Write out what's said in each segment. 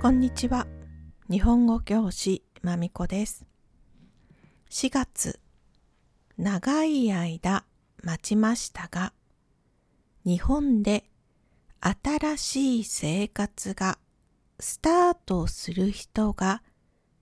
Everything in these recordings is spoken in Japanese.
こんにちは。日本語教師まみこです。4月、長い間待ちましたが、日本で新しい生活がスタートする人が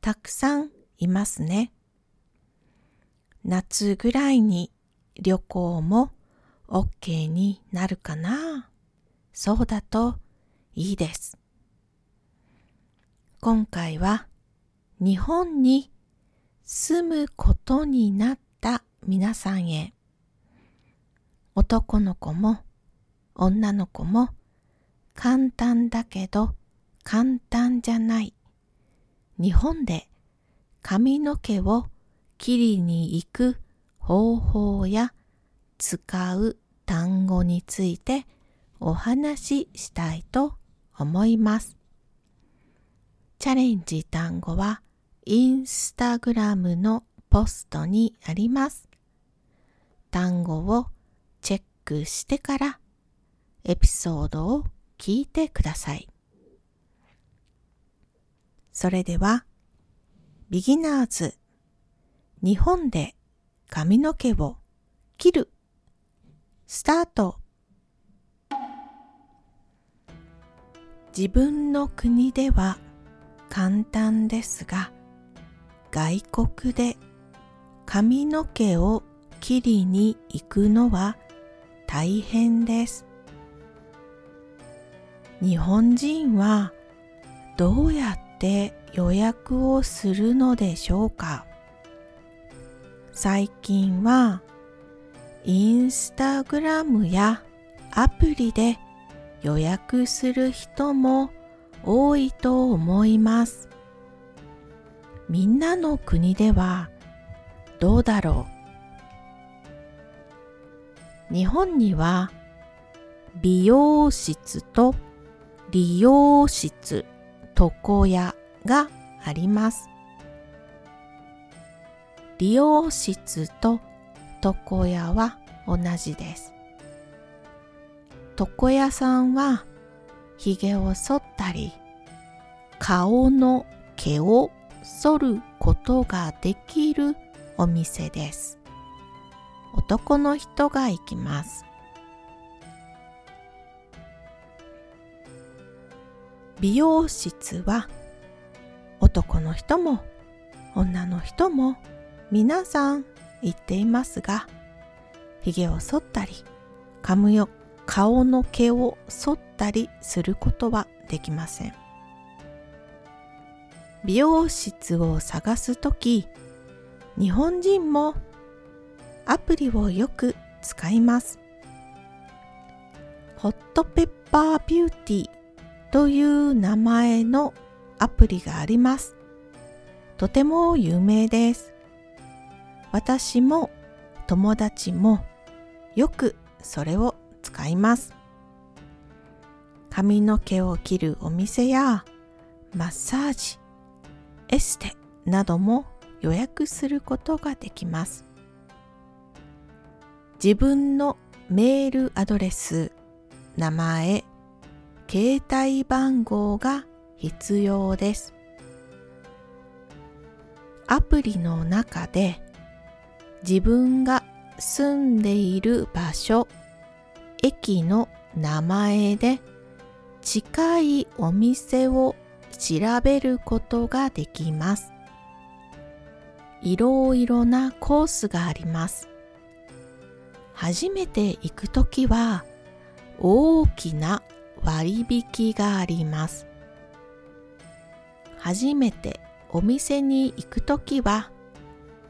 たくさんいますね。夏ぐらいに旅行も OK になるかなそうだといいです。今回は日本に住むことになった皆さんへ男の子も女の子も簡単だけど簡単じゃない日本で髪の毛を切りに行く方法や使う単語についてお話ししたいと思います。チャレンジ単語はインスタグラムのポストにあります。単語をチェックしてからエピソードを聞いてください。それでは、ビギナーズ、日本で髪の毛を切る、スタート。自分の国では簡単ですが、外国で髪の毛を切りに行くのは大変です。日本人はどうやって予約をするのでしょうか？最近はインスタグラムやアプリで予約する人も多いと思います。みんなの国ではどうだろう？日本には美容室と理容室、床屋があります。理容室と床屋は同じです。床屋さんは髭を剃ったり顔の毛を剃ることができるお店です。男の人が行きます。美容室は男の人も女の人も皆さん行っていますが髭を剃ったり髪を顔の毛を剃ったりすることはできません美容室を探すとき日本人もアプリをよく使いますホットペッパービューティーという名前のアプリがあります。とても有名です。私も友達もよくそれを使います。髪の毛を切るお店やマッサージ、エステなども予約することができます。自分のメールアドレス、名前、携帯番号が必要です。アプリの中で自分が住んでいる場所、駅の名前で近いお店を調べることができます。いろいろなコースがあります。初めて行くときは大きな割引があります。初めてお店に行くときは、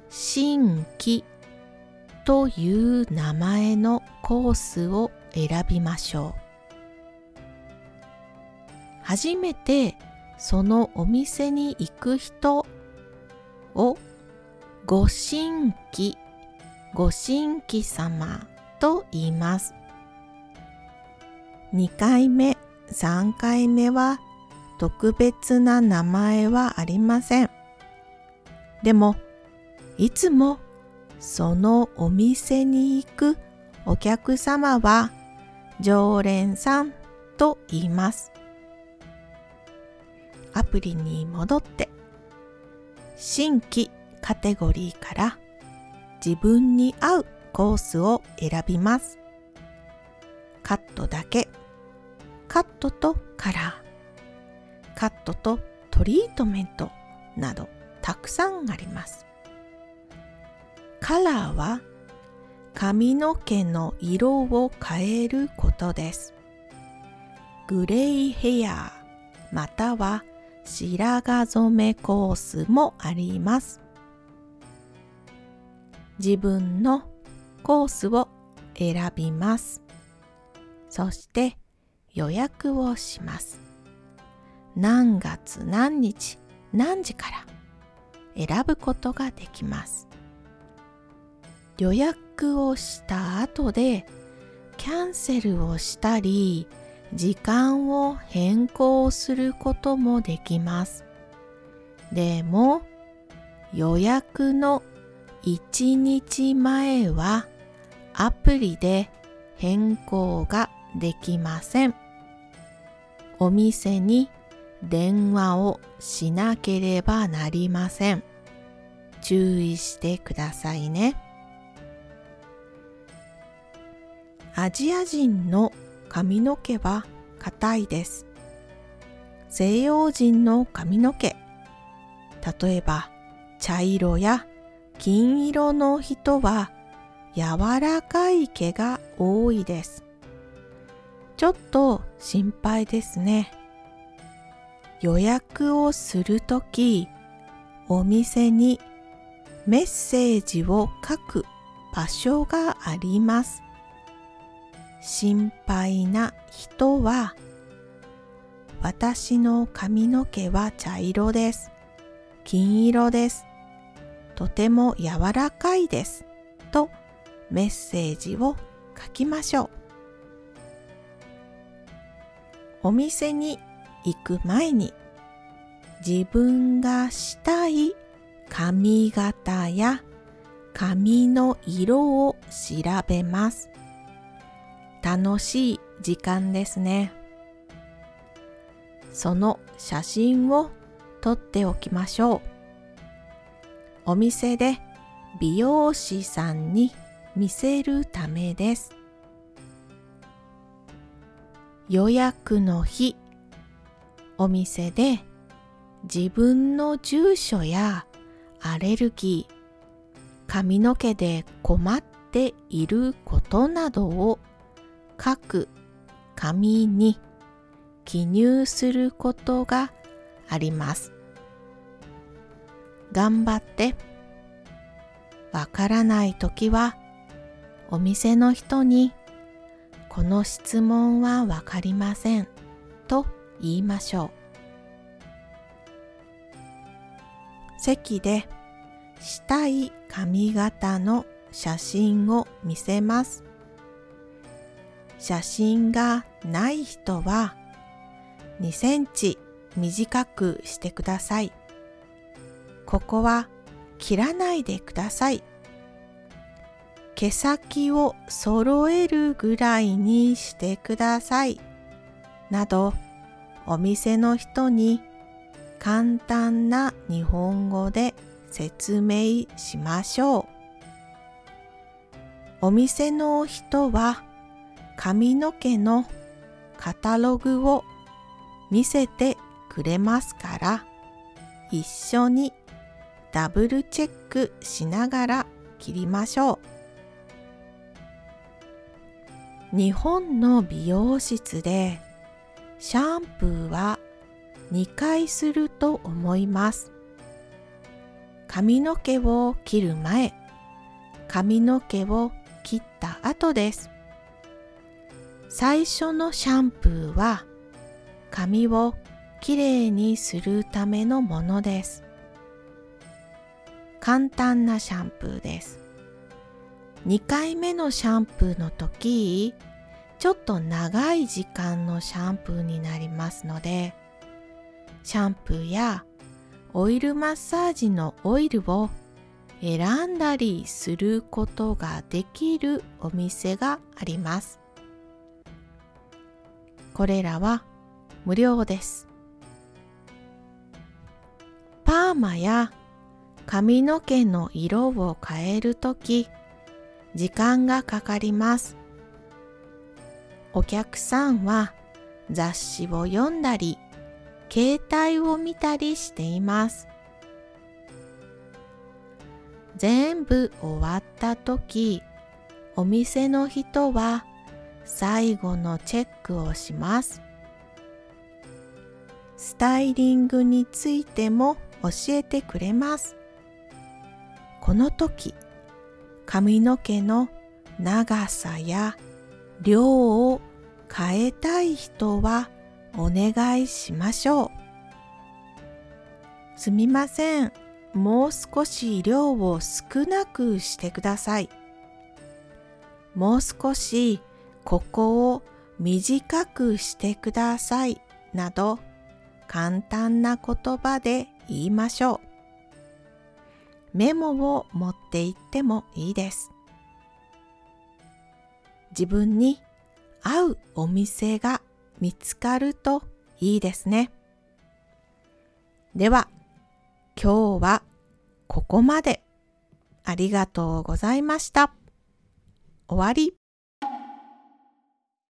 新規という名前のコースを選びましょう。初めてそのお店に行く人をご新規、ご新規様と言います。2回目、3回目は特別な名前はありません。でも、いつもそのお店に行くお客様は常連さんと言います。アプリに戻って新規カテゴリーから自分に合うコースを選びます。カットだけ、カットとカラー、カットとトリートメントなどたくさんあります。カラーは髪の毛の色を変えることです。グレイヘアまたは白髪染めコースもあります。自分のコースを選びます。そして予約をします。何月何日何時から選ぶことができます。予約をした後でキャンセルをしたり時間を変更することもできます。でも予約の1日前はアプリで変更ができません。お店に電話をしなければなりません。注意してくださいね。アジア人の髪の毛は硬いです。西洋人の髪の毛、例えば茶色や金色の人は柔らかい毛が多いです。ちょっと心配ですね。予約をするとき、お店にメッセージを書く場所があります。心配な人は私の髪の毛は茶色です。金色です。とても柔らかいです。とメッセージを書きましょう。お店に行く前に自分がしたい髪型や髪の色を調べます。楽しい時間ですね。その写真を撮っておきましょう。お店で美容師さんに見せるためです。予約の日、お店で自分の住所やアレルギー、髪の毛で困っていることなどを各紙に記入することがあります。頑張ってわからないときはお店の人にこの質問はわかりませんと言いましょう。席でしたい髪型の写真を見せます。写真がない人は2センチ短くしてください。ここは切らないでください。毛先を揃えるぐらいにしてください。など、お店の人に簡単な日本語で説明しましょう。お店の人は髪の毛のカタログを見せてくれますから一緒にダブルチェックしながら切りましょう。日本の美容室でシャンプーは2回すると思います。髪の毛を切る前髪の毛を切った後です。最初のシャンプーは髪をきれいにするためのものです。簡単なシャンプーです。2回目のシャンプーの時、ちょっと長い時間のシャンプーになりますので、シャンプーやオイルマッサージのオイルを選んだりすることができるお店があります。これらは無料です。パーマや髪の毛の色を変えるとき時間がかかります。お客さんは雑誌を読んだり携帯を見たりしています。全部終わった時お店の人は最後のチェックをします。スタイリングについても教えてくれます。この時、髪の毛の長さや量を変えたい人はお願いしましょう。すみません。もう少し量を少なくしてください。もう少しここを短くしてくださいなど簡単な言葉で言いましょう。メモを持って行ってもいいです。自分に合うお店が見つかるといいですね。では、今日はここまで。ありがとうございました。終わり。